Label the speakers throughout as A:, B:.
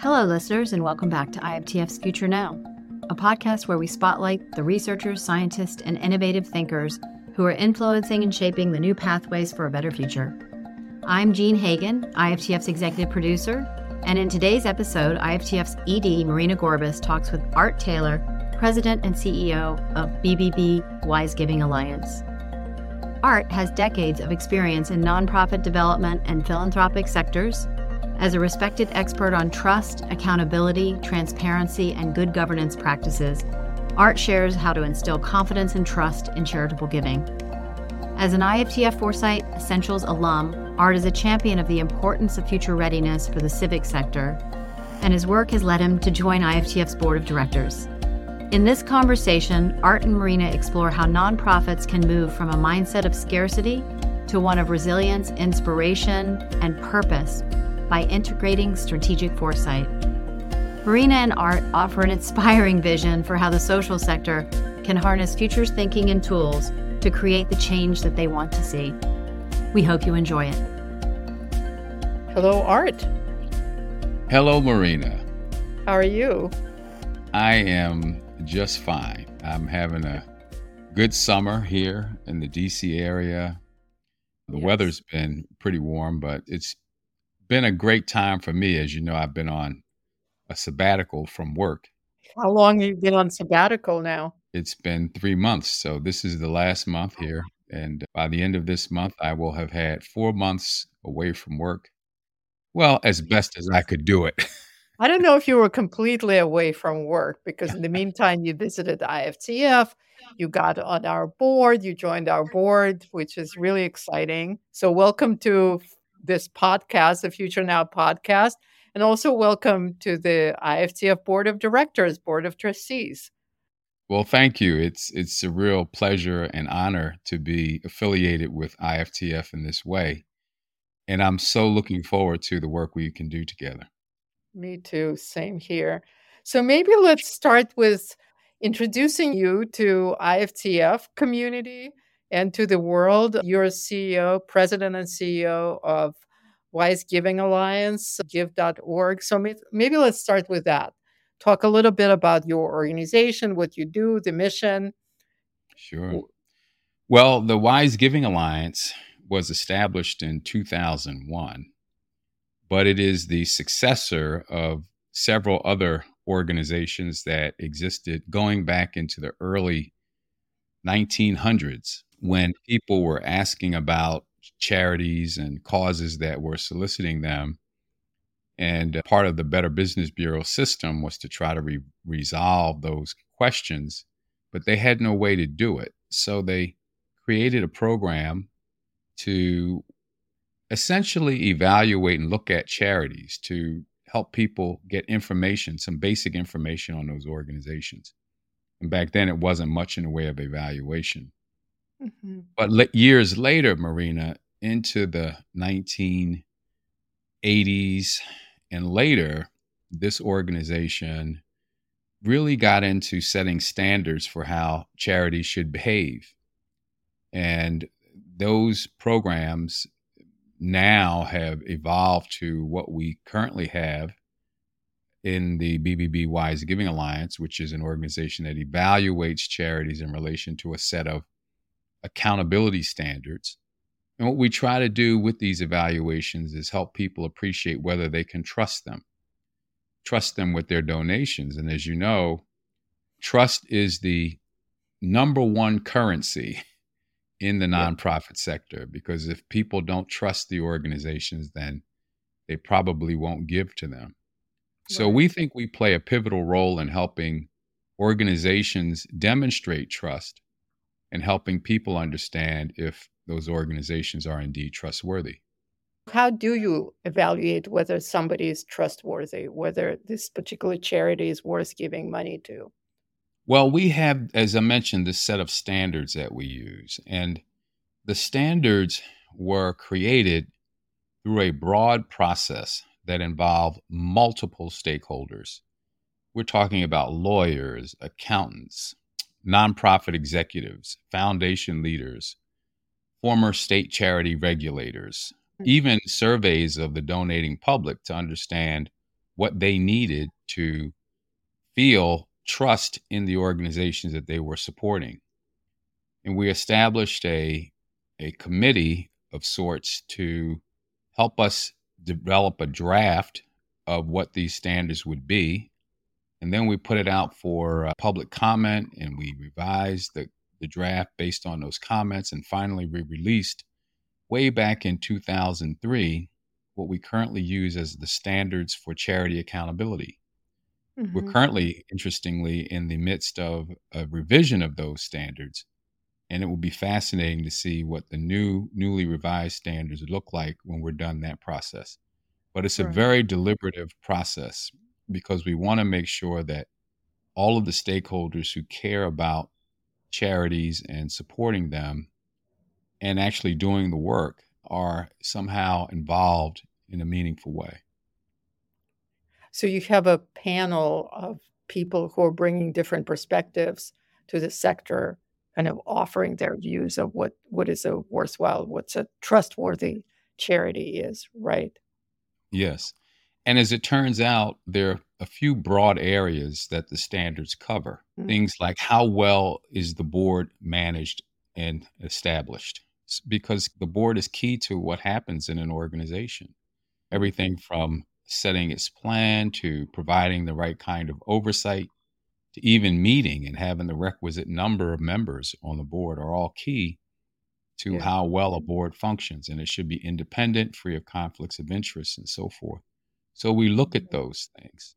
A: Hello, listeners, and welcome back to IFTF's Future Now, a podcast where we spotlight the researchers, scientists, and innovative thinkers who are influencing and shaping the new pathways for a better future. I'm Jean Hagan, IFTF's executive producer, and in today's episode, IFTF's ED Marina Gorbis talks with Art Taylor, President and CEO of BBB Wise Giving Alliance. Art has decades of experience in nonprofit development and philanthropic sectors as a respected expert on trust, accountability, transparency, and good governance practices, Art shares how to instill confidence and trust in charitable giving. As an IFTF Foresight Essentials alum, Art is a champion of the importance of future readiness for the civic sector, and his work has led him to join IFTF's board of directors. In this conversation, Art and Marina explore how nonprofits can move from a mindset of scarcity to one of resilience, inspiration, and purpose by integrating strategic foresight. Marina and Art offer an inspiring vision for how the social sector can harness futures thinking and tools to create the change that they want to see. We hope you enjoy it.
B: Hello, Art.
C: Hello, Marina.
B: How are you?
C: I am just fine. I'm having a good summer here in the DC area. The yes. weather's been pretty warm, but it's been a great time for me. As you know, I've been on a sabbatical from work.
B: How long have you been on sabbatical now?
C: It's been three months. So this is the last month oh. here. And by the end of this month, I will have had four months away from work. Well, as best as I could do it.
B: I don't know if you were completely away from work because in the meantime, you visited IFTF, you got on our board, you joined our board, which is really exciting. So, welcome to this podcast, the Future Now podcast, and also welcome to the IFTF Board of Directors, Board of Trustees.
C: Well, thank you. It's it's a real pleasure and honor to be affiliated with IFTF in this way. And I'm so looking forward to the work we can do together.
B: Me too. Same here. So maybe let's start with introducing you to IFTF community and to the world. You're CEO, president and CEO of Wise Giving Alliance, give.org. So maybe let's start with that. Talk a little bit about your organization, what you do, the mission.
C: Sure. Well, the Wise Giving Alliance was established in 2001, but it is the successor of several other organizations that existed going back into the early 1900s when people were asking about charities and causes that were soliciting them. And uh, part of the Better Business Bureau system was to try to re- resolve those questions, but they had no way to do it. So they created a program to essentially evaluate and look at charities to help people get information, some basic information on those organizations. And back then, it wasn't much in the way of evaluation. Mm-hmm. But le- years later, Marina, into the 1980s and later, this organization really got into setting standards for how charities should behave. And those programs now have evolved to what we currently have in the BBB Wise Giving Alliance, which is an organization that evaluates charities in relation to a set of accountability standards. And what we try to do with these evaluations is help people appreciate whether they can trust them, trust them with their donations. And as you know, trust is the number one currency in the nonprofit sector because if people don't trust the organizations, then they probably won't give to them. So right. we think we play a pivotal role in helping organizations demonstrate trust and helping people understand if those organizations are indeed trustworthy.
B: How do you evaluate whether somebody is trustworthy, whether this particular charity is worth giving money to?
C: Well, we have, as I mentioned, this set of standards that we use. And the standards were created through a broad process that involved multiple stakeholders. We're talking about lawyers, accountants, nonprofit executives, foundation leaders, former state charity regulators, hmm. even surveys of the donating public to understand what they needed to feel trust in the organizations that they were supporting. And we established a, a committee of sorts to help us develop a draft of what these standards would be. And then we put it out for uh, public comment and we revised the, the draft based on those comments. And finally, we released way back in 2003 what we currently use as the standards for charity accountability. Mm-hmm. We're currently, interestingly, in the midst of a revision of those standards. And it will be fascinating to see what the new, newly revised standards look like when we're done that process. But it's right. a very deliberative process because we want to make sure that all of the stakeholders who care about charities and supporting them and actually doing the work are somehow involved in a meaningful way.
B: So you have a panel of people who are bringing different perspectives to the sector, kind of offering their views of what, what is a worthwhile, what's a trustworthy charity is, right?
C: Yes. And as it turns out, there are a few broad areas that the standards cover. Mm-hmm. Things like how well is the board managed and established? Because the board is key to what happens in an organization everything from setting its plan to providing the right kind of oversight to even meeting and having the requisite number of members on the board are all key to yeah. how well a board functions. And it should be independent, free of conflicts of interest, and so forth. So we look at those things.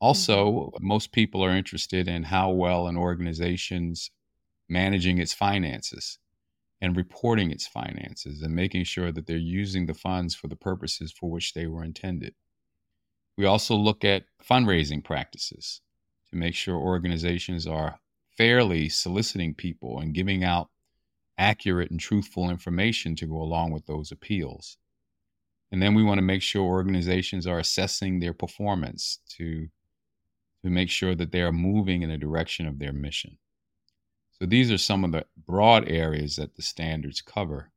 C: Also, mm-hmm. most people are interested in how well an organization's managing its finances and reporting its finances and making sure that they're using the funds for the purposes for which they were intended. We also look at fundraising practices to make sure organizations are fairly soliciting people and giving out accurate and truthful information to go along with those appeals. And then we want to make sure organizations are assessing their performance to, to make sure that they are moving in the direction of their mission. So these are some of the broad areas that the standards cover.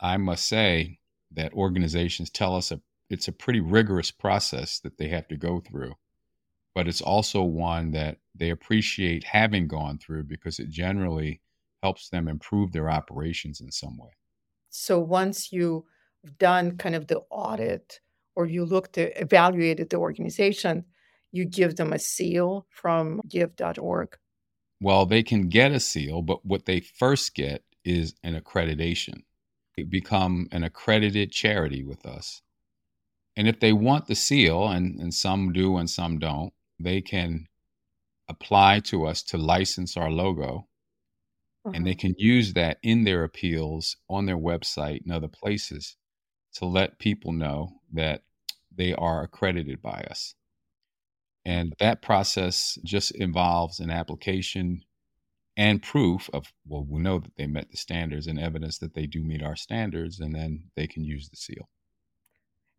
C: I must say that organizations tell us a, it's a pretty rigorous process that they have to go through, but it's also one that they appreciate having gone through because it generally helps them improve their operations in some way.
B: So once you've done kind of the audit or you looked at evaluated the organization, you give them a seal from give.org.
C: Well, they can get a seal, but what they first get is an accreditation. They become an accredited charity with us. And if they want the seal, and, and some do and some don't, they can apply to us to license our logo. Uh-huh. And they uh-huh. can use that in their appeals on their website and other places to let people know that they are accredited by us. And that process just involves an application and proof of, well, we know that they met the standards and evidence that they do meet our standards, and then they can use the seal.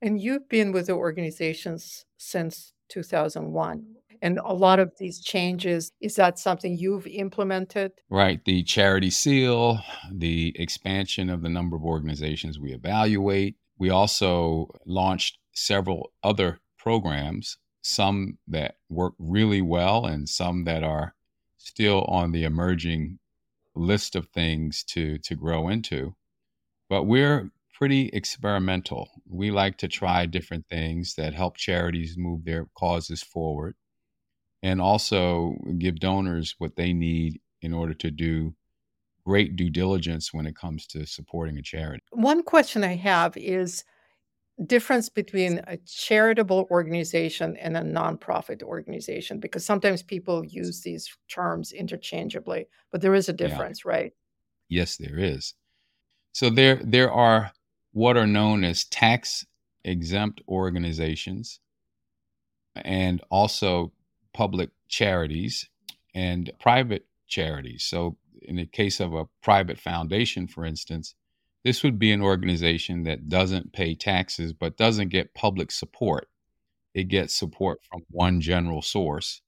B: And you've been with the organizations since 2001. And a lot of these changes, is that something you've implemented?
C: Right. The charity seal, the expansion of the number of organizations we evaluate. We also launched several other programs some that work really well and some that are still on the emerging list of things to to grow into. But we're pretty experimental. We like to try different things that help charities move their causes forward and also give donors what they need in order to do great due diligence when it comes to supporting a charity.
B: One question i have is difference between a charitable organization and a nonprofit organization because sometimes people use these terms interchangeably but there is a difference yeah. right?
C: Yes there is. So there there are what are known as tax exempt organizations and also public charities and private charities. So in the case of a private foundation for instance this would be an organization that doesn't pay taxes but doesn't get public support. It gets support from one general source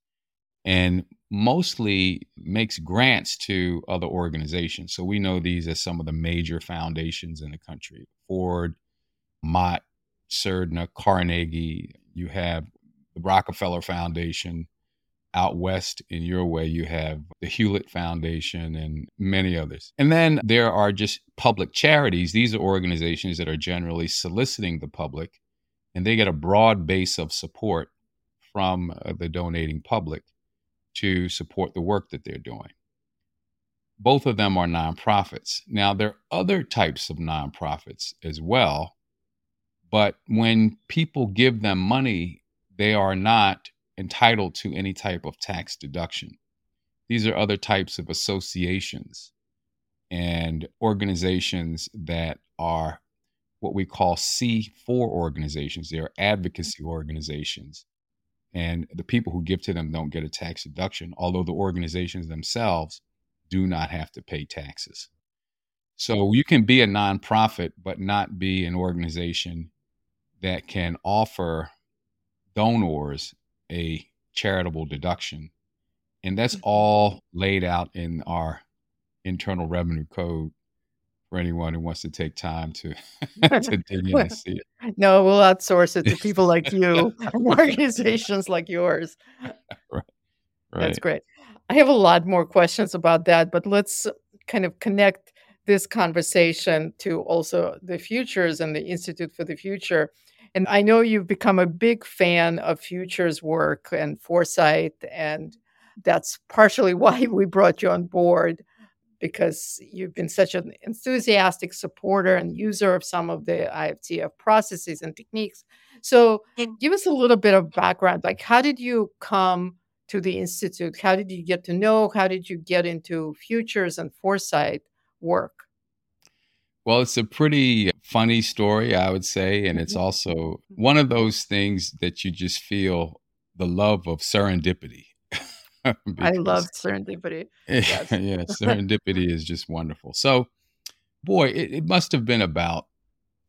C: and mostly makes grants to other organizations. So we know these as some of the major foundations in the country Ford, Mott, Surdna, Carnegie. You have the Rockefeller Foundation. Out west in your way, you have the Hewlett Foundation and many others. And then there are just public charities. These are organizations that are generally soliciting the public, and they get a broad base of support from uh, the donating public to support the work that they're doing. Both of them are nonprofits. Now, there are other types of nonprofits as well, but when people give them money, they are not entitled to any type of tax deduction. These are other types of associations and organizations that are what we call C4 organizations. They are advocacy organizations. And the people who give to them don't get a tax deduction, although the organizations themselves do not have to pay taxes. So you can be a nonprofit, but not be an organization that can offer donors a charitable deduction. And that's mm-hmm. all laid out in our internal revenue code for anyone who wants to take time to to dig in and see it.
B: No, we'll outsource it to people like you, organizations like yours.
C: Right. right.
B: That's great. I have a lot more questions about that, but let's kind of connect this conversation to also the futures and the Institute for the Future. And I know you've become a big fan of Futures work and foresight, and that's partially why we brought you on board because you've been such an enthusiastic supporter and user of some of the IFTF processes and techniques. So, give us a little bit of background. Like, how did you come to the Institute? How did you get to know? How did you get into futures and foresight work?
C: Well, it's a pretty funny story, I would say. And it's mm-hmm. also one of those things that you just feel the love of serendipity.
B: I love serendipity.
C: Yes. yeah, serendipity is just wonderful. So, boy, it, it, must have been about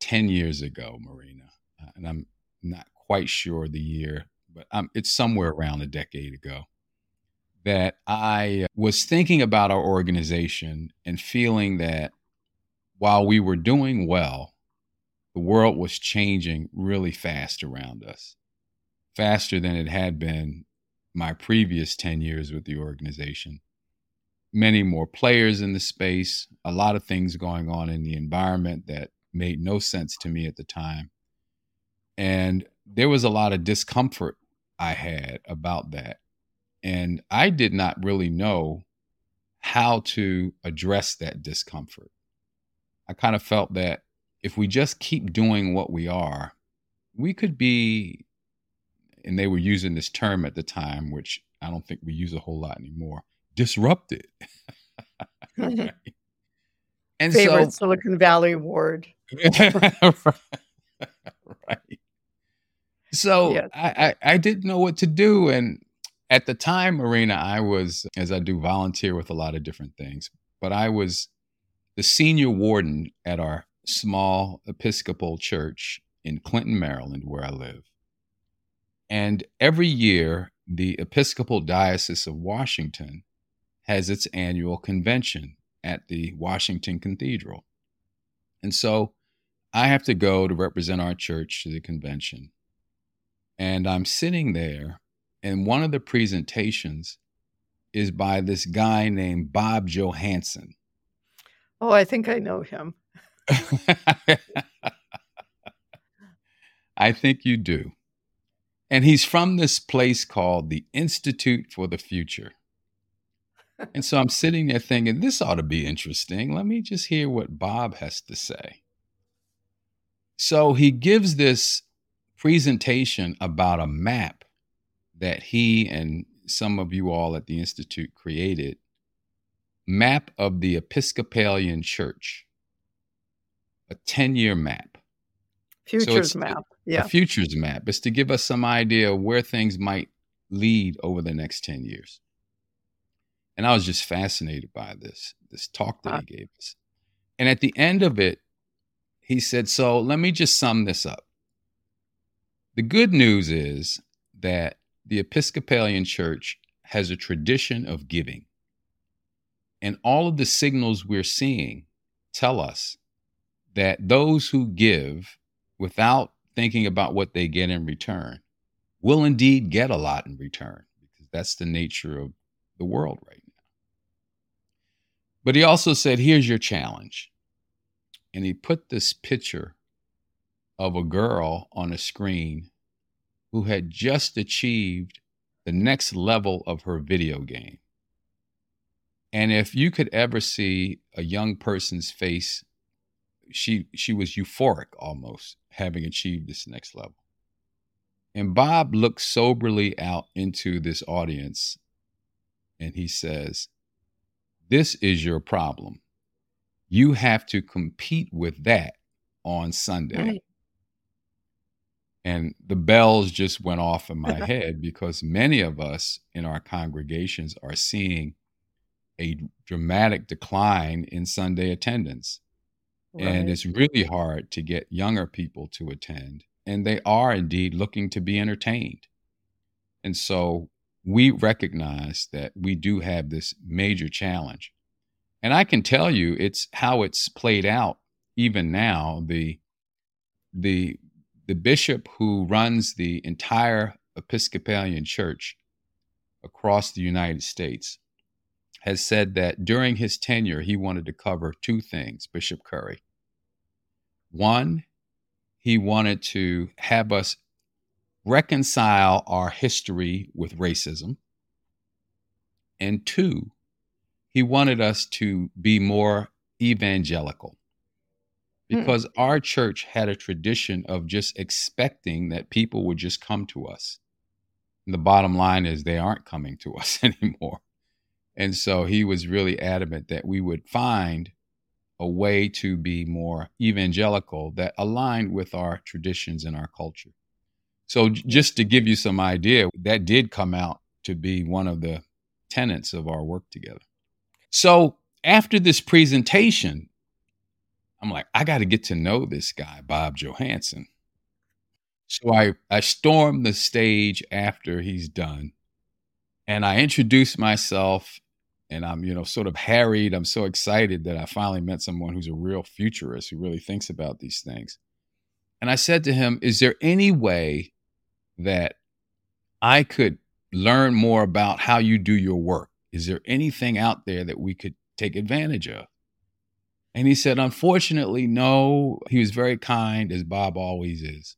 C: 10 years ago, Marina. Uh, and I'm not quite sure the year, but um, it's somewhere around a decade ago that I was thinking about our organization and feeling that while we were doing well, the world was changing really fast around us, faster than it had been my previous 10 years with the organization. Many more players in the space, a lot of things going on in the environment that made no sense to me at the time. And there was a lot of discomfort I had about that. And I did not really know how to address that discomfort. I kind of felt that if we just keep doing what we are, we could be and they were using this term at the time, which I don't think we use a whole lot anymore, disrupted.
B: right. And Favorite so, Silicon Valley word.
C: right. So yes. I, I, I didn't know what to do. And at the time, Marina, I was, as I do, volunteer with a lot of different things, but I was the senior warden at our small Episcopal church in Clinton, Maryland, where I live. And every year, the Episcopal Diocese of Washington has its annual convention at the Washington Cathedral. And so I have to go to represent our church to the convention. And I'm sitting there, and one of the presentations is by this guy named Bob Johansen.
B: Oh, I think I know him.
C: I think you do. And he's from this place called the Institute for the Future. and so I'm sitting there thinking, this ought to be interesting. Let me just hear what Bob has to say. So he gives this presentation about a map that he and some of you all at the Institute created map of the Episcopalian Church, a 10 year map.
B: Futures so map. Yeah.
C: A futures map. It's to give us some idea of where things might lead over the next 10 years. And I was just fascinated by this, this talk that he uh-huh. gave us. And at the end of it, he said, So let me just sum this up. The good news is that the Episcopalian Church has a tradition of giving. And all of the signals we're seeing tell us that those who give without thinking about what they get in return will indeed get a lot in return because that's the nature of the world right now. But he also said, Here's your challenge. And he put this picture of a girl on a screen who had just achieved the next level of her video game. And if you could ever see a young person's face, she she was euphoric almost having achieved this next level. And Bob looks soberly out into this audience and he says, This is your problem. You have to compete with that on Sunday. Right. And the bells just went off in my head because many of us in our congregations are seeing a dramatic decline in Sunday attendance. Right. And it's really hard to get younger people to attend. And they are indeed looking to be entertained. And so we recognize that we do have this major challenge. And I can tell you it's how it's played out even now. The the the bishop who runs the entire Episcopalian church across the United States has said that during his tenure, he wanted to cover two things, Bishop Curry. One, he wanted to have us reconcile our history with racism. And two, he wanted us to be more evangelical hmm. because mm. our church had a tradition of just expecting that people would just come to us. And the bottom line is they aren't coming to us anymore. And so he was really adamant that we would find a way to be more evangelical that aligned with our traditions and our culture. So, just to give you some idea, that did come out to be one of the tenets of our work together. So, after this presentation, I'm like, I got to get to know this guy, Bob Johansen. So I, I stormed the stage after he's done and I introduce myself and I'm, you know, sort of harried. I'm so excited that I finally met someone who's a real futurist who really thinks about these things. And I said to him, Is there any way that I could learn more about how you do your work? Is there anything out there that we could take advantage of? And he said, Unfortunately, no. He was very kind, as Bob always is.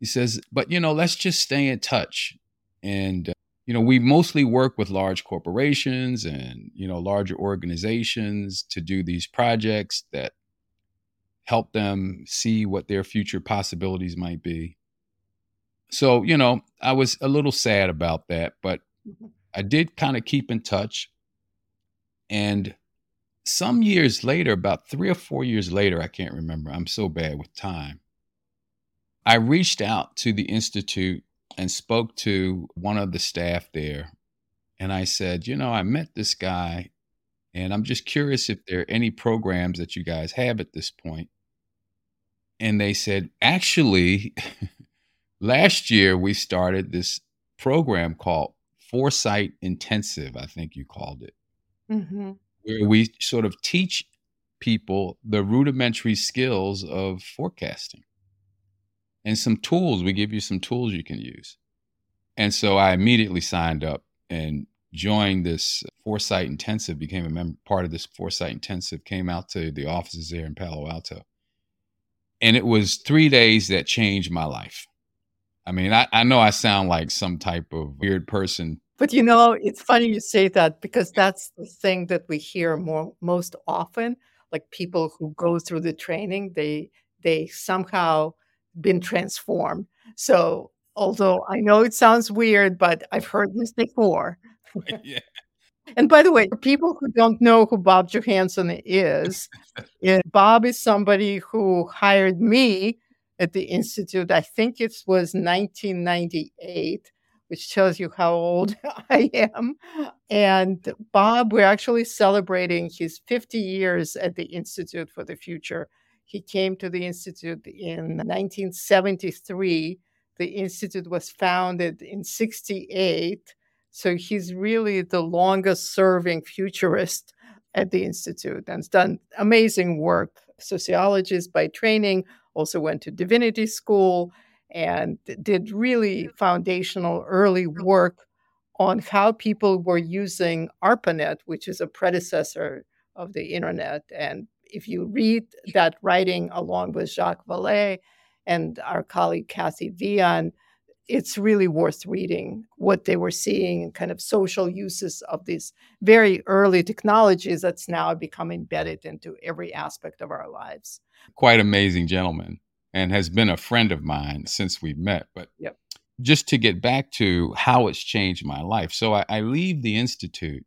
C: He says, But, you know, let's just stay in touch. And you know, we mostly work with large corporations and, you know, larger organizations to do these projects that help them see what their future possibilities might be. So, you know, I was a little sad about that, but mm-hmm. I did kind of keep in touch. And some years later, about three or four years later, I can't remember, I'm so bad with time. I reached out to the Institute and spoke to one of the staff there. And I said, you know, I met this guy and I'm just curious if there are any programs that you guys have at this point. And they said, actually, last year we started this program called Foresight Intensive, I think you called it, mm-hmm. where we sort of teach people the rudimentary skills of forecasting and some tools. We give you some tools you can use. And so I immediately signed up and joined this Foresight Intensive, became a member, part of this Foresight Intensive, came out to the offices there in Palo Alto. And it was three days that changed my life. I mean, I, I know I sound like some type of weird person.
B: But you know, it's funny you say that because that's the thing that we hear more most often. Like people who go through the training, they they somehow been transformed. So, although I know it sounds weird, but I've heard this before. yeah. And by the way, people who don't know who Bob Johansen is, Bob is somebody who hired me at the Institute. I think it was 1998, which tells you how old I am. And Bob, we're actually celebrating his 50 years at the Institute for the Future he came to the Institute in 1973. The Institute was founded in 68. So he's really the longest serving futurist at the Institute and has done amazing work. Sociologist by training, also went to divinity school. and did really foundational early work on how people were using ARPANET, which is a predecessor of the internet. And if you read that writing along with Jacques Vallée and our colleague Kathy Vian, it's really worth reading what they were seeing and kind of social uses of these very early technologies that's now become embedded into every aspect of our lives.
C: Quite amazing gentleman and has been a friend of mine since we met. But
B: yep.
C: just to get back to how it's changed my life. So I, I leave the Institute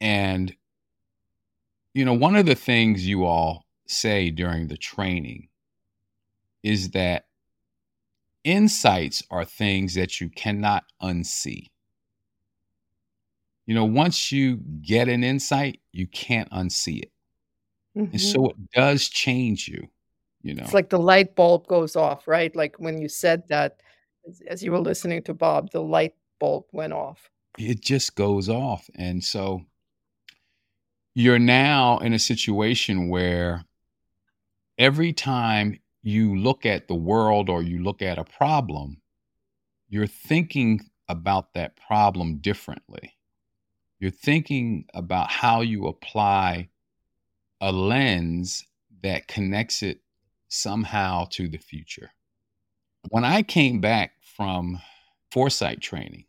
C: and you know, one of the things you all say during the training is that insights are things that you cannot unsee. You know, once you get an insight, you can't unsee it. Mm-hmm. And so it does change you, you know.
B: It's like the light bulb goes off, right? Like when you said that as you were listening to Bob, the light bulb went off.
C: It just goes off. And so you're now in a situation where every time you look at the world or you look at a problem, you're thinking about that problem differently. You're thinking about how you apply a lens that connects it somehow to the future. When I came back from foresight training,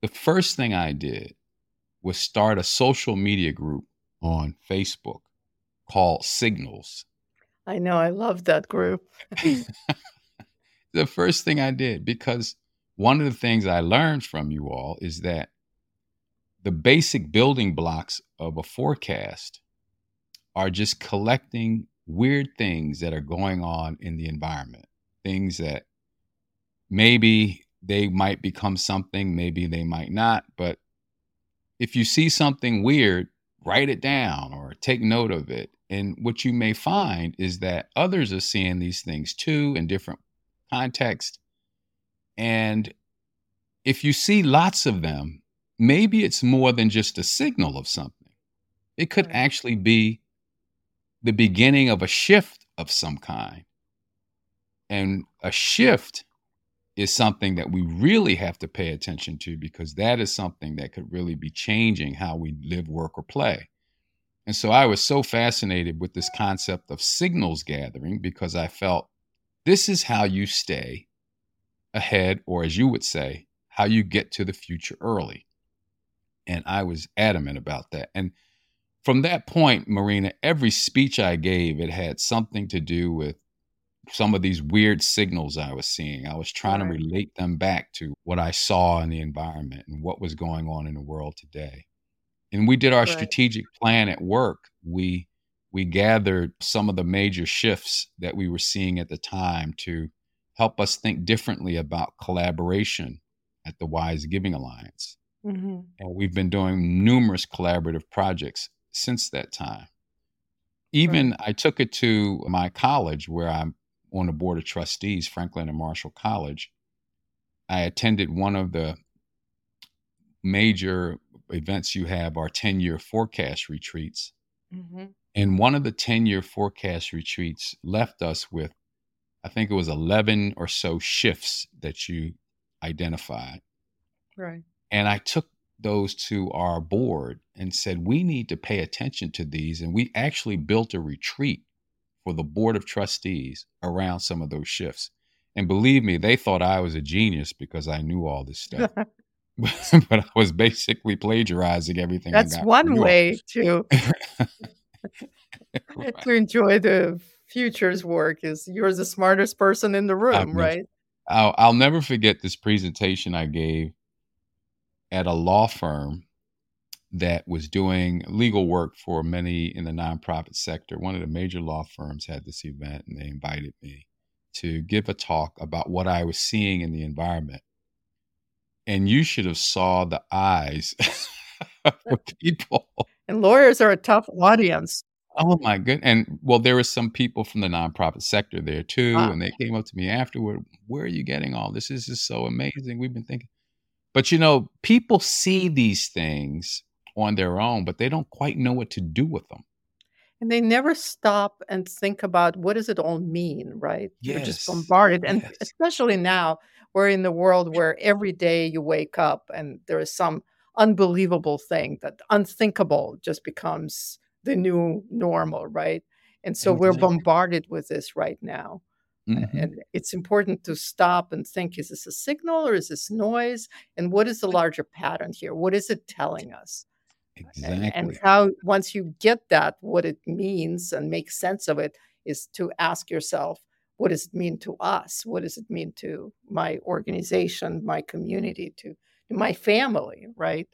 C: the first thing I did was start a social media group on Facebook called Signals.
B: I know. I love that group.
C: the first thing I did, because one of the things I learned from you all is that the basic building blocks of a forecast are just collecting weird things that are going on in the environment, things that maybe they might become something, maybe they might not. But if you see something weird, write it down or take note of it. And what you may find is that others are seeing these things too in different contexts. And if you see lots of them, maybe it's more than just a signal of something. It could actually be the beginning of a shift of some kind. And a shift is something that we really have to pay attention to because that is something that could really be changing how we live, work, or play. And so I was so fascinated with this concept of signals gathering because I felt this is how you stay ahead, or as you would say, how you get to the future early. And I was adamant about that. And from that point, Marina, every speech I gave, it had something to do with some of these weird signals I was seeing. I was trying to relate them back to what I saw in the environment and what was going on in the world today. And we did our right. strategic plan at work. We we gathered some of the major shifts that we were seeing at the time to help us think differently about collaboration at the Wise Giving Alliance. Mm-hmm. And we've been doing numerous collaborative projects since that time. Even right. I took it to my college where I'm on the board of trustees, Franklin and Marshall College. I attended one of the major events you have are 10 year forecast retreats. Mm-hmm. And one of the 10 year forecast retreats left us with, I think it was 11 or so shifts that you identified.
B: Right.
C: And I took those to our board and said, we need to pay attention to these. And we actually built a retreat for the board of trustees around some of those shifts. And believe me, they thought I was a genius because I knew all this stuff. but I was basically plagiarizing everything.
B: That's one way to right. to enjoy the future's work. Is you're the smartest person in the room, right?
C: I'll, I'll never forget this presentation I gave at a law firm that was doing legal work for many in the nonprofit sector. One of the major law firms had this event, and they invited me to give a talk about what I was seeing in the environment and you should have saw the eyes of people.
B: And lawyers are a tough audience.
C: Oh my good. And well, there were some people from the nonprofit sector there too. Wow. And they came up to me afterward, where are you getting all this? This is so amazing. We've been thinking. But you know, people see these things on their own, but they don't quite know what to do with them.
B: And they never stop and think about what does it all mean, right? You're just bombarded. And
C: Yes.
B: especially now, we're in the world where every day you wake up and there is some unbelievable thing that unthinkable just becomes the new normal, right? And so we're bombarded with this right now.
C: Mhm.
B: And it's important to stop and think is this a signal or is this noise? And what is the larger pattern here? What is it telling us? And, and how, once you get that, what it means and make sense of it, is to ask yourself, what does it mean to us? What does it mean to my organization, my community, to, to my family, right?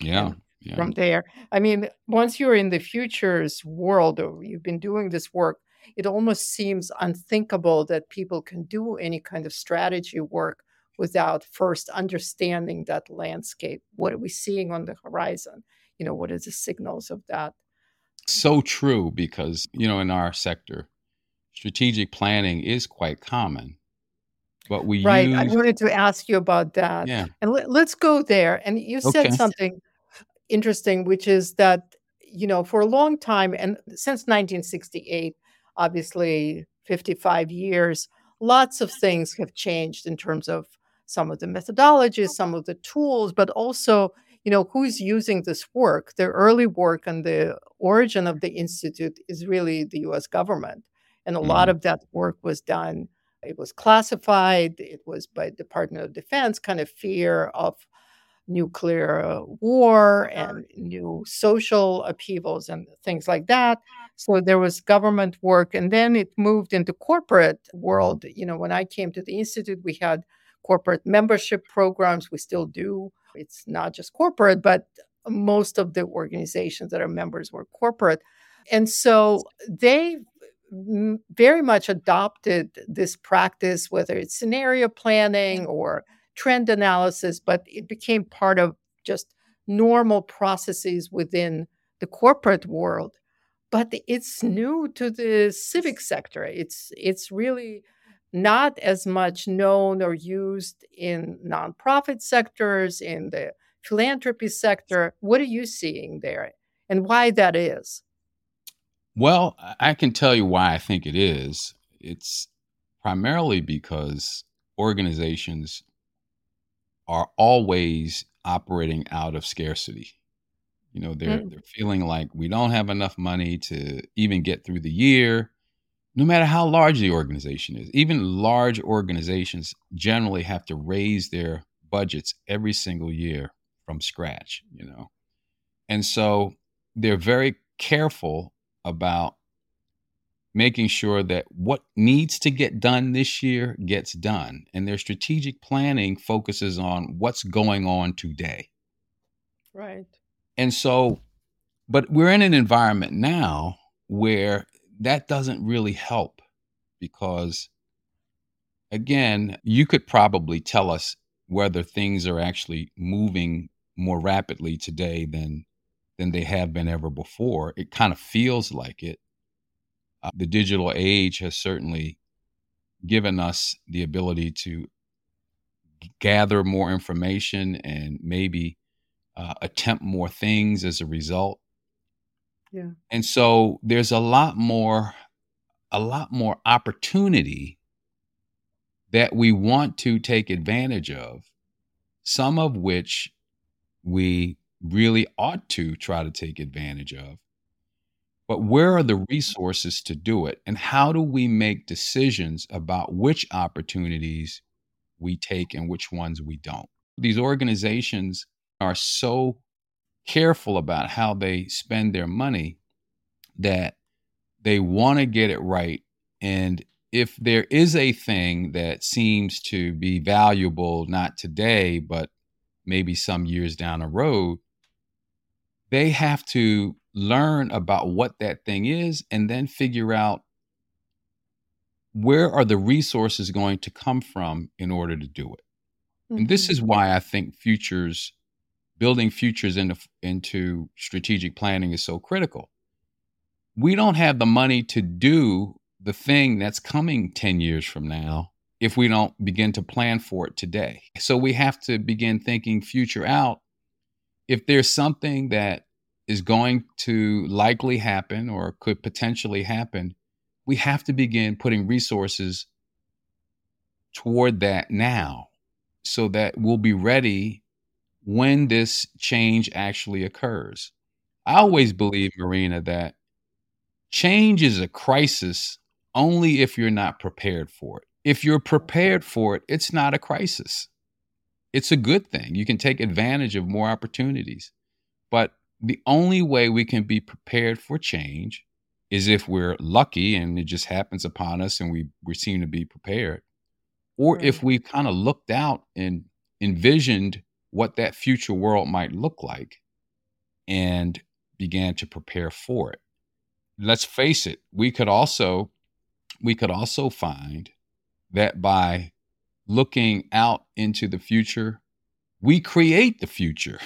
C: Yeah. Yeah.
B: from there, I mean, once you're in the futures world or you've been doing this work, it almost seems unthinkable that people can do any kind of strategy work without first understanding that landscape. What are we seeing on the horizon? You know, what are the signals of that?
C: So true because, you know, in our sector, strategic planning is quite common, but we
B: Right. I wanted to ask you about that.
C: yeah.
B: And let, let's go there. And you said
C: Okay.
B: something interesting, which is that, you know, for a long time, and since 1968, obviously 55 years, lots of things have changed in terms of some of the methodologies, some of the tools, but also, you know, who's using this work. The early work and the origin of the Institute is really the US government. And a lot
C: Mhm.
B: of that work was done it was classified it was by the department of defense kind of fear of nuclear war and new social upheavals and things like that so there was government work and then it moved into corporate world you know when i came to the institute we had corporate membership programs we still do it's not just corporate but most of the organizations that are members were corporate and so they very much adopted this practice, whether it's scenario planning or trend analysis, but it became part of just normal processes within the corporate world. But it's new to the civic sector. It's it's really not as much known or used in nonprofit sectors, in the philanthropy sector. What are you seeing there and why that is?
C: Well, I can tell you why I think it is. It's primarily because organizations are always operating out of scarcity. You know, they're
B: Mm,
C: they're feeling like we don't have enough money to even get through the year, no matter how large the organization is. Even large organizations generally have to raise their budgets every single year from scratch, you know. And so they're very careful about making sure that what needs to get done this year gets done. And their strategic planning focuses on what's going on today.
B: right.
C: And so, but we're in an environment now where that doesn't really help because, again, you could probably tell us whether things are actually moving more rapidly today than than they have been ever before. It kind of feels like it. Uh, the digital age has certainly given us the ability to gather more information and maybe uh, attempt more things as a result.
B: Yeah.
C: And so there's a lot more, a lot more opportunity that we want to take advantage of, some of which we really ought to try to take advantage of. But where are the resources to do it? And how do we make decisions about which opportunities we take and which ones we don't? These organizations are so careful about how they spend their money that they want to get it right. And if there is a thing that seems to be valuable, not today, but maybe some years down the road, they have to learn about what that thing is and then figure out where are the resources going to come from in order to do it. And this
B: Mhm.
C: is why I think futures, building futures into, into strategic planning is so critical. We don't have the money to do the thing that's coming 10 years from now if we don't begin to plan for it today. So we have to begin thinking future out. If there's something that is going to likely happen or could potentially happen, we have to begin putting resources toward that now so that we'll be ready when this change actually occurs. I always believe, Marina, that change is a crisis only if you're not prepared for it. If you're prepared for it, it's not a crisis. It's a good thing. You can take advantage of more opportunities. But the only way we can be prepared for change is if we're lucky and it just happens upon us and we, we seem to be prepared, or right. if we kind of looked out and envisioned what that future world might look like and began to prepare for it. Let's face it, we could also we could also find that by looking out into the future, we create the future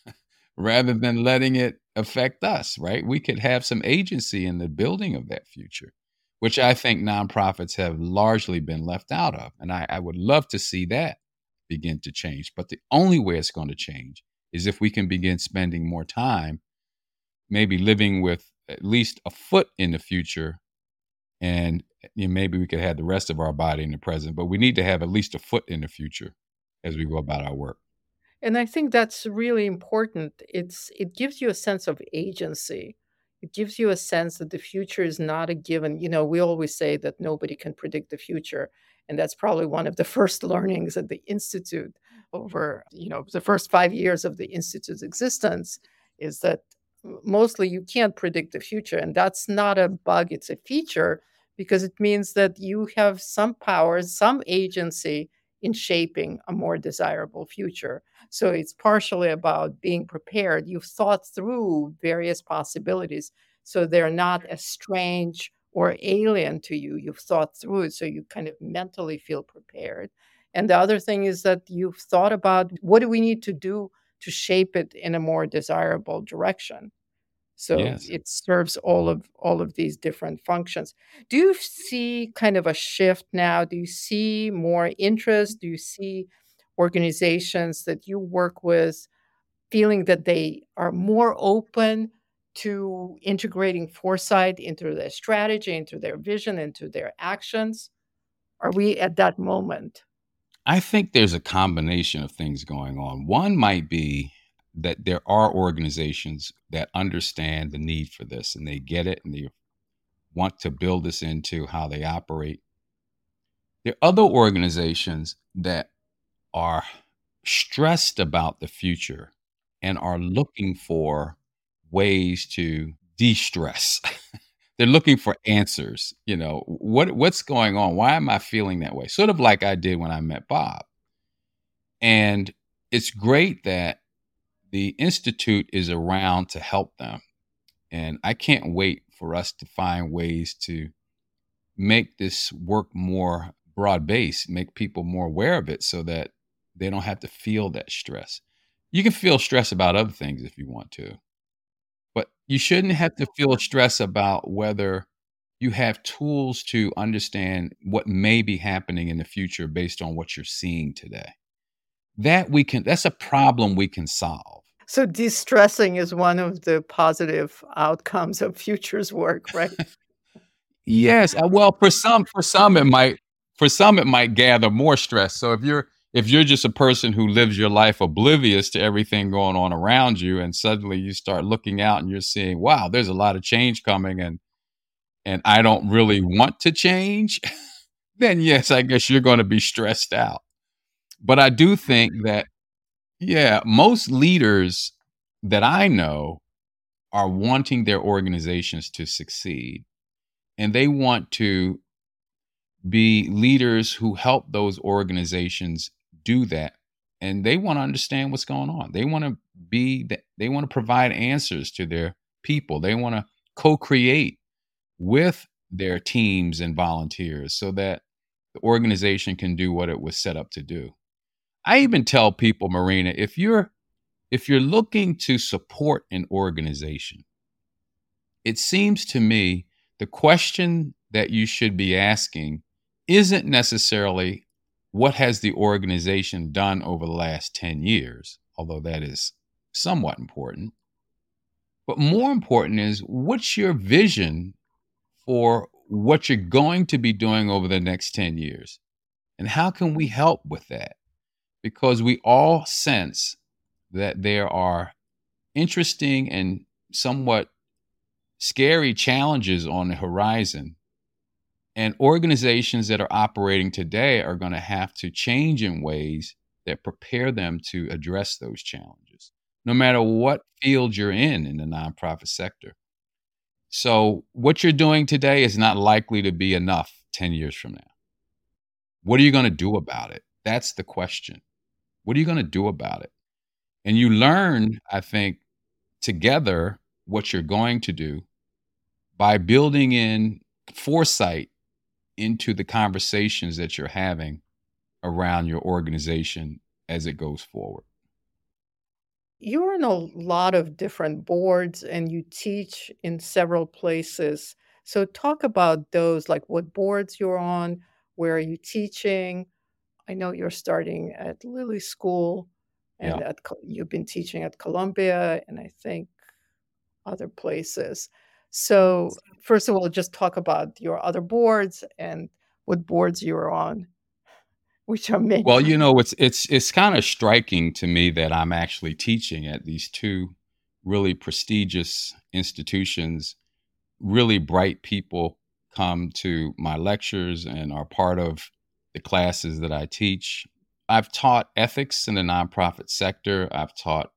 C: rather than letting it affect us, right? We could have some agency in the building of that future, which I think nonprofits have largely been left out of. And I, I would love to see that begin to change. But the only way it's going to change is if we can begin spending more time, maybe living with at least a foot in the future and you know, maybe we could have the rest of our body in the present, but we need to have at least a foot in the future as we go about our work.
B: And I think that's really important. It's it gives you a sense of agency. It gives you a sense that the future is not a given. You know, we always say that nobody can predict the future, and that's probably one of the first learnings at the institute over, you know, the first 5 years of the institute's existence is that mostly you can't predict the future and that's not a bug, it's a feature because it means that you have some power, some agency in shaping a more desirable future. So it's partially about being prepared. You've thought through various possibilities, so they're not as strange or alien to you. You've thought through it, so you kind of mentally feel prepared. And the other thing is that you've thought about what do we need to do to shape it in a more desirable direction. So yes. it serves all of all of these different functions. Do you see kind of a shift now? Do you see more interest? Do you see organizations that you work with feeling that they are more open to integrating foresight into their strategy, into their vision, into their actions? Are we at that moment?
C: I think there's a combination of things going on. One might be that there are organizations that understand the need for this and they get it and they want to build this into how they operate. There are other organizations that are stressed about the future and are looking for ways to de-stress. They're looking for answers. You know, what what's going on? Why am I feeling that way? Sort of like I did when I met Bob. And it's great that the Institute is around to help them. And I can't wait for us to find ways to make this work more broad based, make people more aware of it so that they don't have to feel that stress. You can feel stress about other things if you want to, you shouldn't have to feel stress about whether you have tools to understand what may be happening in the future based on what you're seeing today. That we can, that's a problem we can solve.
B: So de-stressing is one of the positive outcomes of futures work, right?
C: yes. Uh, well, for some, for some it might, for some it might gather more stress. So if you're if you're just a person who lives your life oblivious to everything going on around you, and suddenly you start looking out and you're seeing, wow, there's a lot of change coming, and and I don't really want to change, then yes, I guess you're going to be stressed out. But I do think that yeah, most leaders that I know are wanting their organizations to succeed. And they want to be leaders who help those organizations do that. And they want to understand what's going on. They want to be, they want to provide answers to their people. They want to co create with their teams and volunteers so that the organization can do what it was set up to do. I even tell people, Marina, if you're if you're looking to support an organization, it seems to me the question that you should be asking isn't necessarily what has the organization done over the last 10 years, although that is somewhat important. But more important is what's your vision for what you're going to be doing over the next 10 years? And how can we help with that? Because we all sense that there are interesting and somewhat scary challenges on the horizon. And organizations that are operating today are going to have to change in ways that prepare them to address those challenges, no matter what field you're in in the nonprofit sector. So, what you're doing today is not likely to be enough 10 years from now. What are you going to do about it? That's the question. What are you going to do about it? And you learn, I think, together what you're going to do by building in foresight into the conversations that you're having around your organization as it goes forward.
B: You're in a lot of different boards and you teach in several places. So, talk about those like what boards you're on, where are you teaching? I know you're starting at Lilly School and yeah. at, you've been teaching at Columbia and I think other places. So, first of all, just talk about your other boards and what boards you're on, which are many.
C: Well, you know, it's it's it's kind of striking to me that I'm actually teaching at these two really prestigious institutions. Really bright people come to my lectures and are part of the classes that I teach. I've taught ethics in the nonprofit sector. I've taught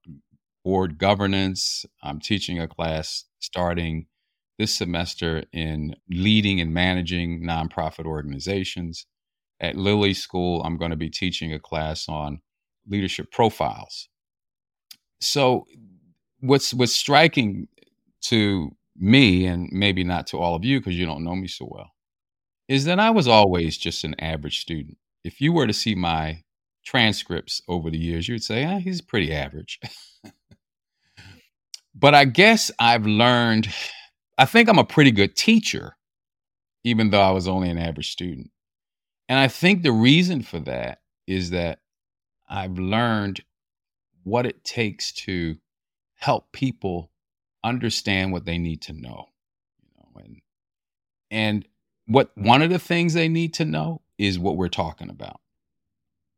C: board governance. I'm teaching a class starting this semester in leading and managing nonprofit organizations. At Lilly School, I'm going to be teaching a class on leadership profiles. So, what's what's striking to me, and maybe not to all of you because you don't know me so well, is that I was always just an average student. If you were to see my transcripts over the years, you'd say, ah, he's pretty average. but I guess I've learned I think I'm a pretty good teacher, even though I was only an average student. And I think the reason for that is that I've learned what it takes to help people understand what they need to know. You know, and and what one of the things they need to know is what we're talking about.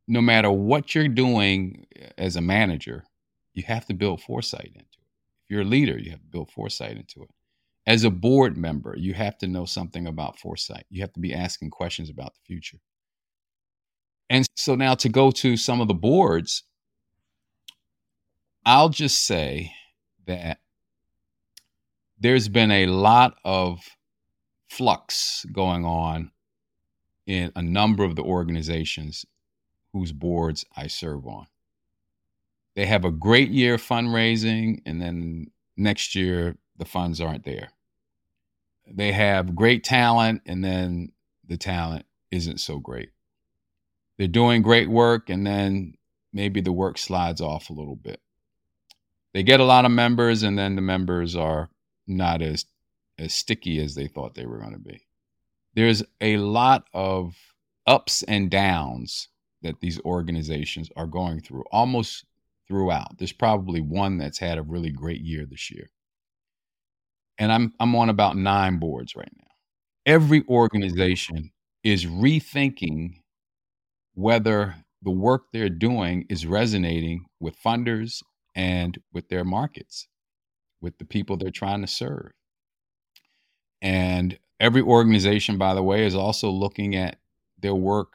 C: No matter what you're doing eh, as a manager, you have to build foresight into it. If you're a leader, you have to build foresight into it as a board member, you have to know something about foresight. You have to be asking questions about the future. And so now to go to some of the boards, I'll just say that there's been a lot of flux going on in a number of the organizations whose boards I serve on. They have a great year fundraising, and then next year the funds aren't there they have great talent and then the talent isn't so great. They're doing great work and then maybe the work slides off a little bit. They get a lot of members and then the members are not as as sticky as they thought they were going to be. There's a lot of ups and downs that these organizations are going through almost throughout. There's probably one that's had a really great year this year and I'm I'm on about nine boards right now. Every organization is rethinking whether the work they're doing is resonating with funders and with their markets, with the people they're trying to serve. And every organization, by the way, is also looking at their work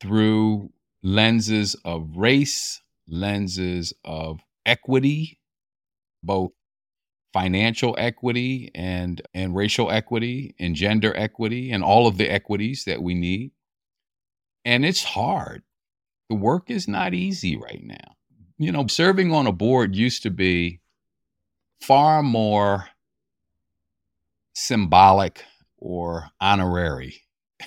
C: through lenses of race, lenses of equity, both financial equity and and racial equity and gender equity and all of the equities that we need. And it's hard. The work is not easy right now. You know serving on a board used to be far more symbolic or honorary.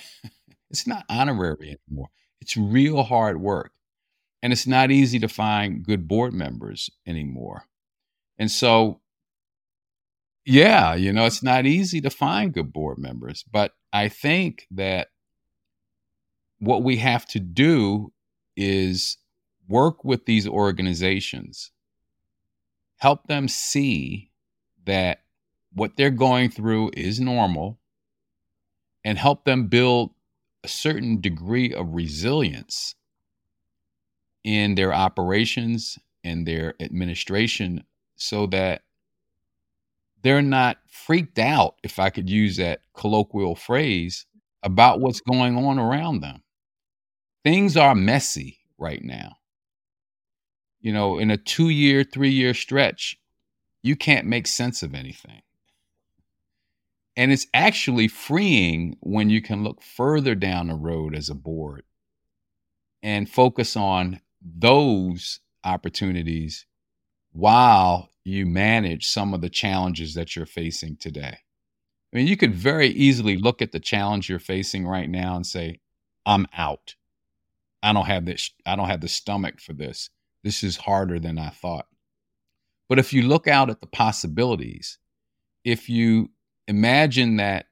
C: It's not honorary anymore. It's real hard work. And it's not easy to find good board members anymore. And so yeah, you know, it's not easy to find good board members, but I think that what we have to do is work with these organizations, help them see that what they're going through is normal and help them build a certain degree of resilience in their operations and their administration so that they're not freaked out, if I could use that colloquial phrase, about what's going on around them. Things are messy right now. You know, in a two year, three year stretch, you can't make sense of anything. And it's actually freeing when you can look further down the road as a board and focus on those opportunities while you manage some of the challenges that you're facing today. I mean, you could very easily look at the challenge you're facing right now and say, I'm out. I don't have this, I don't have the stomach for this. This is harder than I thought. But if you look out at the possibilities, if you imagine that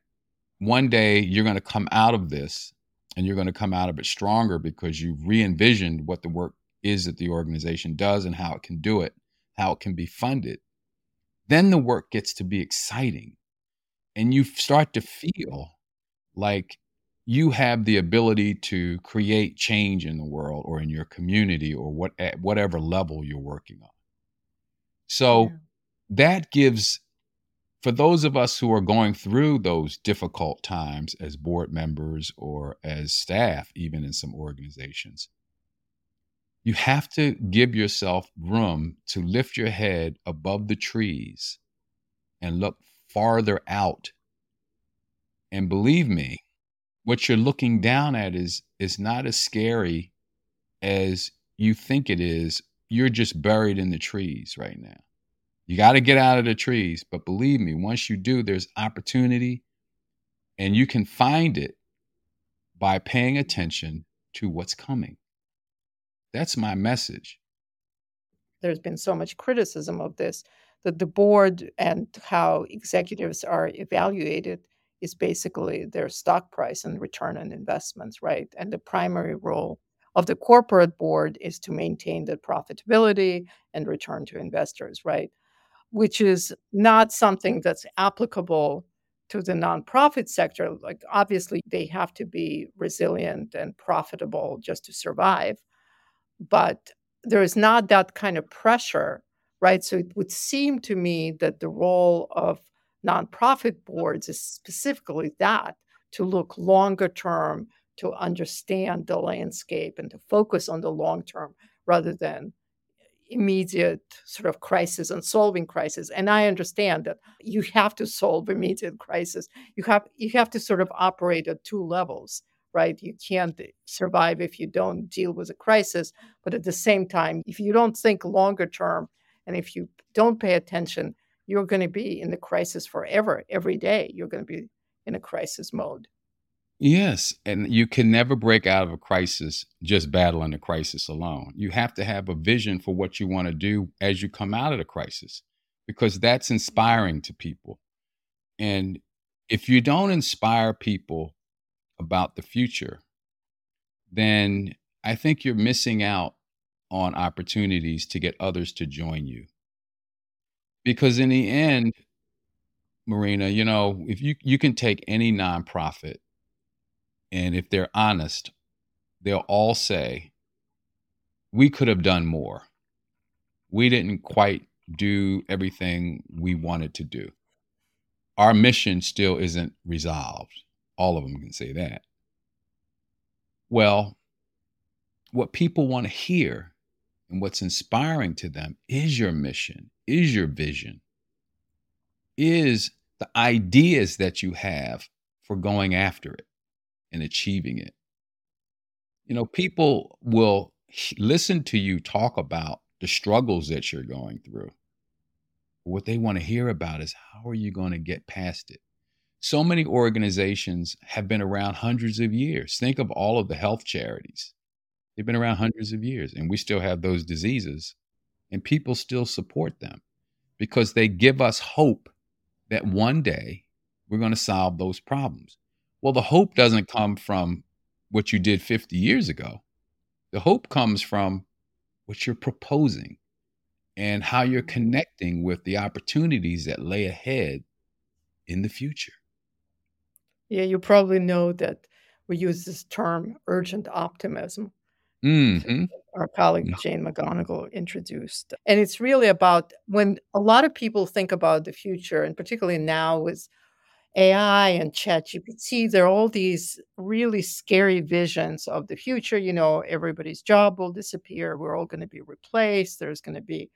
C: one day you're going to come out of this and you're going to come out of it stronger because you've re envisioned what the work is that the organization does and how it can do it, how it can be funded, then the work gets to be exciting. And you start to feel like you have the ability to create change in the world or in your community or what at whatever level you're working on. So yeah. that gives for those of us who are going through those difficult times as board members or as staff even in some organizations you have to give yourself room to lift your head above the trees and look farther out. And believe me, what you're looking down at is is not as scary as you think it is. You're just buried in the trees right now. You got to get out of the trees, but believe me, once you do, there's opportunity and you can find it by paying attention to what's coming. That's my message.
B: There's been so much criticism of this that the board and how executives are evaluated is basically their stock price and return on investments, right? And the primary role of the corporate board is to maintain the profitability and return to investors, right? Which is not something that's applicable to the nonprofit sector. Like, obviously, they have to be resilient and profitable just to survive but there is not that kind of pressure, right? So it would seem to me that the role of nonprofit boards is specifically that to look longer term, to understand the landscape and to focus on the long term rather than immediate sort of crisis and solving crisis. And i understand that you have to solve immediate crisis. You have you have to sort of operate at two levels right? You can't survive if you don't deal with a crisis. But at the same time, if you don't think longer term and if you don't pay attention, you're going to be in the crisis forever. Every day, you're going to be in a crisis mode.
C: Yes. And you can never break out of a crisis just battling the crisis alone. You have to have a vision for what you want to do as you come out of the crisis because that's mm-hmm. inspiring to people. And if you don't inspire people about the future, then I think you're missing out on opportunities to get others to join you. Because in the end, Marina, you know, if you you can take any nonprofit and if they're honest, they'll all say we could have done more. We didn't quite do everything we wanted to do. Our mission still isn't resolved. All of them can say that. Well, what people want to hear and what's inspiring to them is your mission, is your vision, is the ideas that you have for going after it and achieving it. You know, people will listen to you talk about the struggles that you're going through. What they want to hear about is how are you going to get past it? So many organizations have been around hundreds of years. Think of all of the health charities. They've been around hundreds of years, and we still have those diseases, and people still support them because they give us hope that one day we're going to solve those problems. Well, the hope doesn't come from what you did 50 years ago, the hope comes from what you're proposing and how you're connecting with the opportunities that lay ahead in the future.
B: Yeah, you probably know that we use this term urgent optimism.
C: Mm-hmm.
B: Our colleague Jane McGonigal introduced. And it's really about when a lot of people think about the future, and particularly now with AI and ChatGPT, there are all these really scary visions of the future. You know, everybody's job will disappear. We're all going to be replaced. There's going to be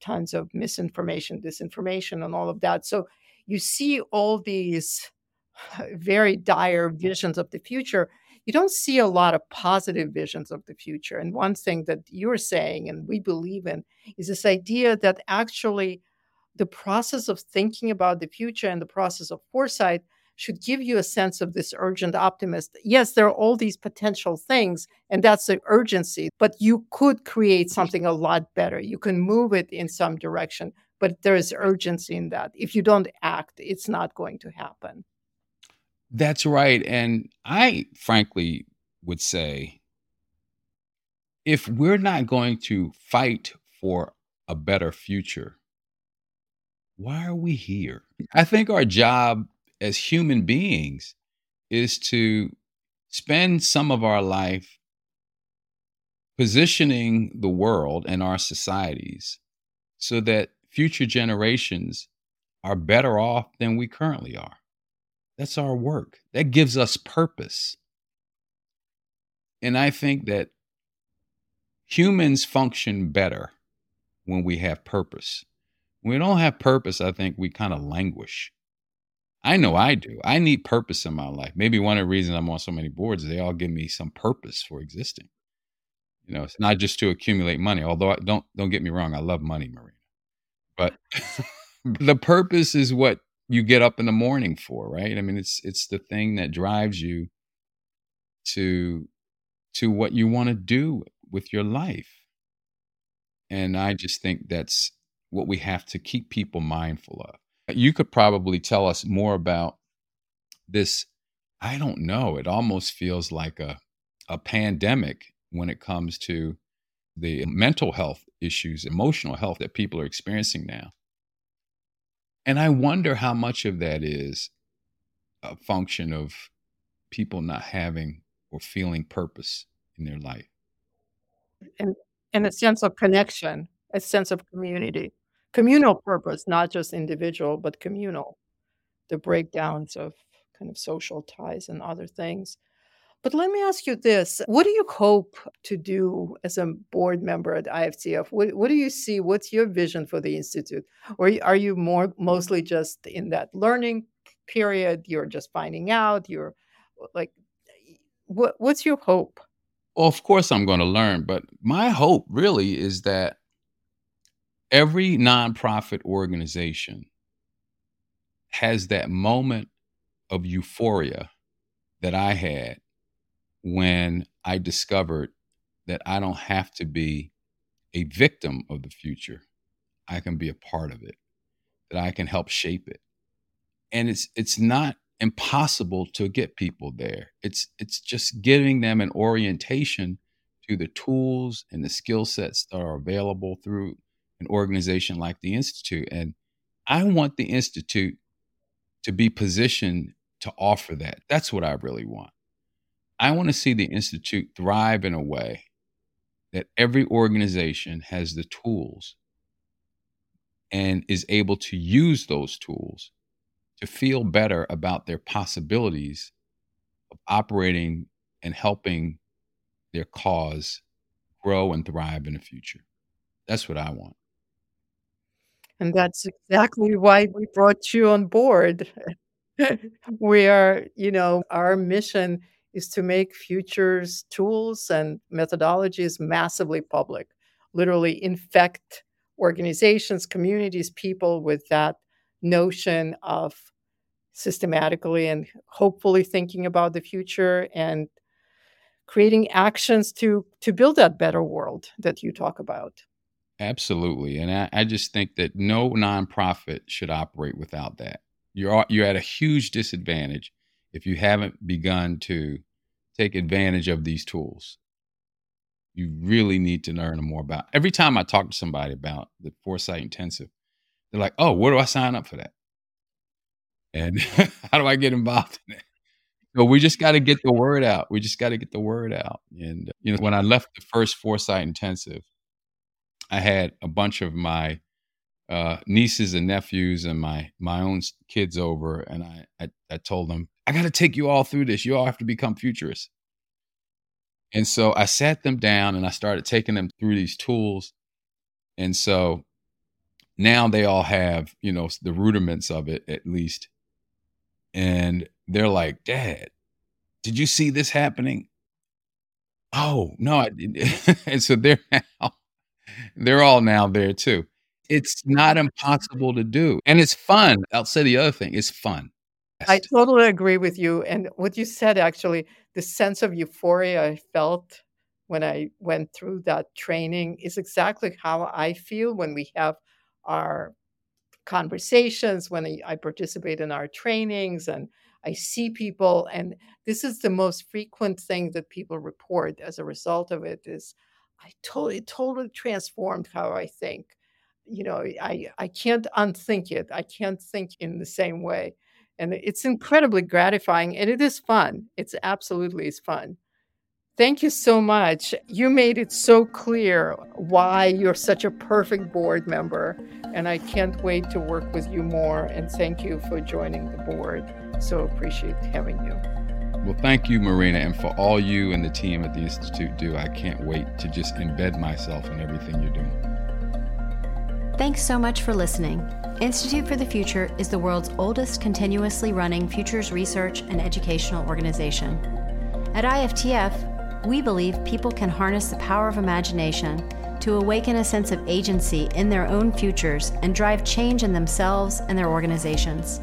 B: tons of misinformation, disinformation, and all of that. So you see all these very dire visions of the future. You don't see a lot of positive visions of the future. And one thing that you're saying, and we believe in, is this idea that actually the process of thinking about the future and the process of foresight should give you a sense of this urgent optimist. Yes, there are all these potential things, and that's the urgency, but you could create something a lot better. You can move it in some direction, but there is urgency in that. If you don't act, it's not going to happen.
C: That's right. And I frankly would say if we're not going to fight for a better future, why are we here? I think our job as human beings is to spend some of our life positioning the world and our societies so that future generations are better off than we currently are. That's our work. That gives us purpose. And I think that humans function better when we have purpose. When we don't have purpose, I think we kind of languish. I know I do. I need purpose in my life. Maybe one of the reasons I'm on so many boards is they all give me some purpose for existing. You know, it's not just to accumulate money. Although I, don't don't get me wrong, I love money, Marina. But the purpose is what you get up in the morning for, right? I mean, it's it's the thing that drives you to to what you want to do with your life. And I just think that's what we have to keep people mindful of. You could probably tell us more about this. I don't know. It almost feels like a, a pandemic when it comes to the mental health issues, emotional health that people are experiencing now. And I wonder how much of that is a function of people not having or feeling purpose in their life.
B: And, and a sense of connection, a sense of community communal purpose, not just individual, but communal, the breakdowns of kind of social ties and other things. But let me ask you this what do you hope to do as a board member at IFTF? What, what do you see? What's your vision for the Institute? Or are you more mostly just in that learning period? You're just finding out? You're uh, like, what, what's your hope?
C: Well, of course, I'm going to learn, but my hope really is that every nonprofit organization has that moment of euphoria that I had when I discovered that I don't have to be a victim of the future. I can be a part of it, that I can help shape it. And it's it's not impossible to get people there. It's it's just giving them an orientation to the tools and the skill sets that are available through an organization like the Institute. And I want the Institute to be positioned to offer that. That's what I really want. I want to see the Institute thrive in a way that every organization has the tools and is able to use those tools to feel better about their possibilities of operating and helping their cause grow and thrive in the future. That's what I want.
B: And that's exactly why we brought you on board. we are, you know, our mission is to make futures tools and methodologies massively public, literally infect organizations, communities, people with that notion of systematically and hopefully thinking about the future and creating actions to to build that better world that you talk about.
C: Absolutely. And I, I, just think that no nonprofit should operate without that. You're, you're at a huge disadvantage if you haven't begun to take advantage of these tools. you really need to learn more about. Every time I talk to somebody about the foresight intensive, they're like, "Oh, where do I sign up for that?" And how do I get involved in it? So we just got to get the word out. We just got to get the word out. And you know, when I left the first foresight intensive, I had a bunch of my uh, nieces and nephews and my my own kids over, and I I, I told them I got to take you all through this. You all have to become futurists. And so I sat them down and I started taking them through these tools. And so now they all have, you know, the rudiments of it at least. And they're like, Dad, did you see this happening? Oh, no, I didn't. and so they're now, they're all now there too. It's not impossible to do. And it's fun. I'll say the other thing it's fun.
B: I totally agree with you. And what you said, actually, the sense of euphoria I felt when I went through that training is exactly how I feel when we have our conversations, when I participate in our trainings and I see people. And this is the most frequent thing that people report as a result of it is I totally, totally transformed how I think. You know, I, I can't unthink it. I can't think in the same way and it's incredibly gratifying and it is fun. It's absolutely is fun. Thank you so much. You made it so clear why you're such a perfect board member and i can't wait to work with you more and thank you for joining the board. So appreciate having you.
C: Well thank you marina and for all you and the team at the institute do i can't wait to just embed myself in everything you're doing
A: thanks so much for listening Institute for the Future is the world's oldest continuously running futures research and educational organization. At IFTF, we believe people can harness the power of imagination to awaken a sense of agency in their own futures and drive change in themselves and their organizations.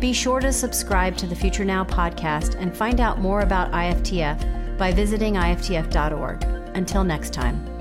A: Be sure to subscribe to the Future Now podcast and find out more about IFTF by visiting IFTF.org. Until next time.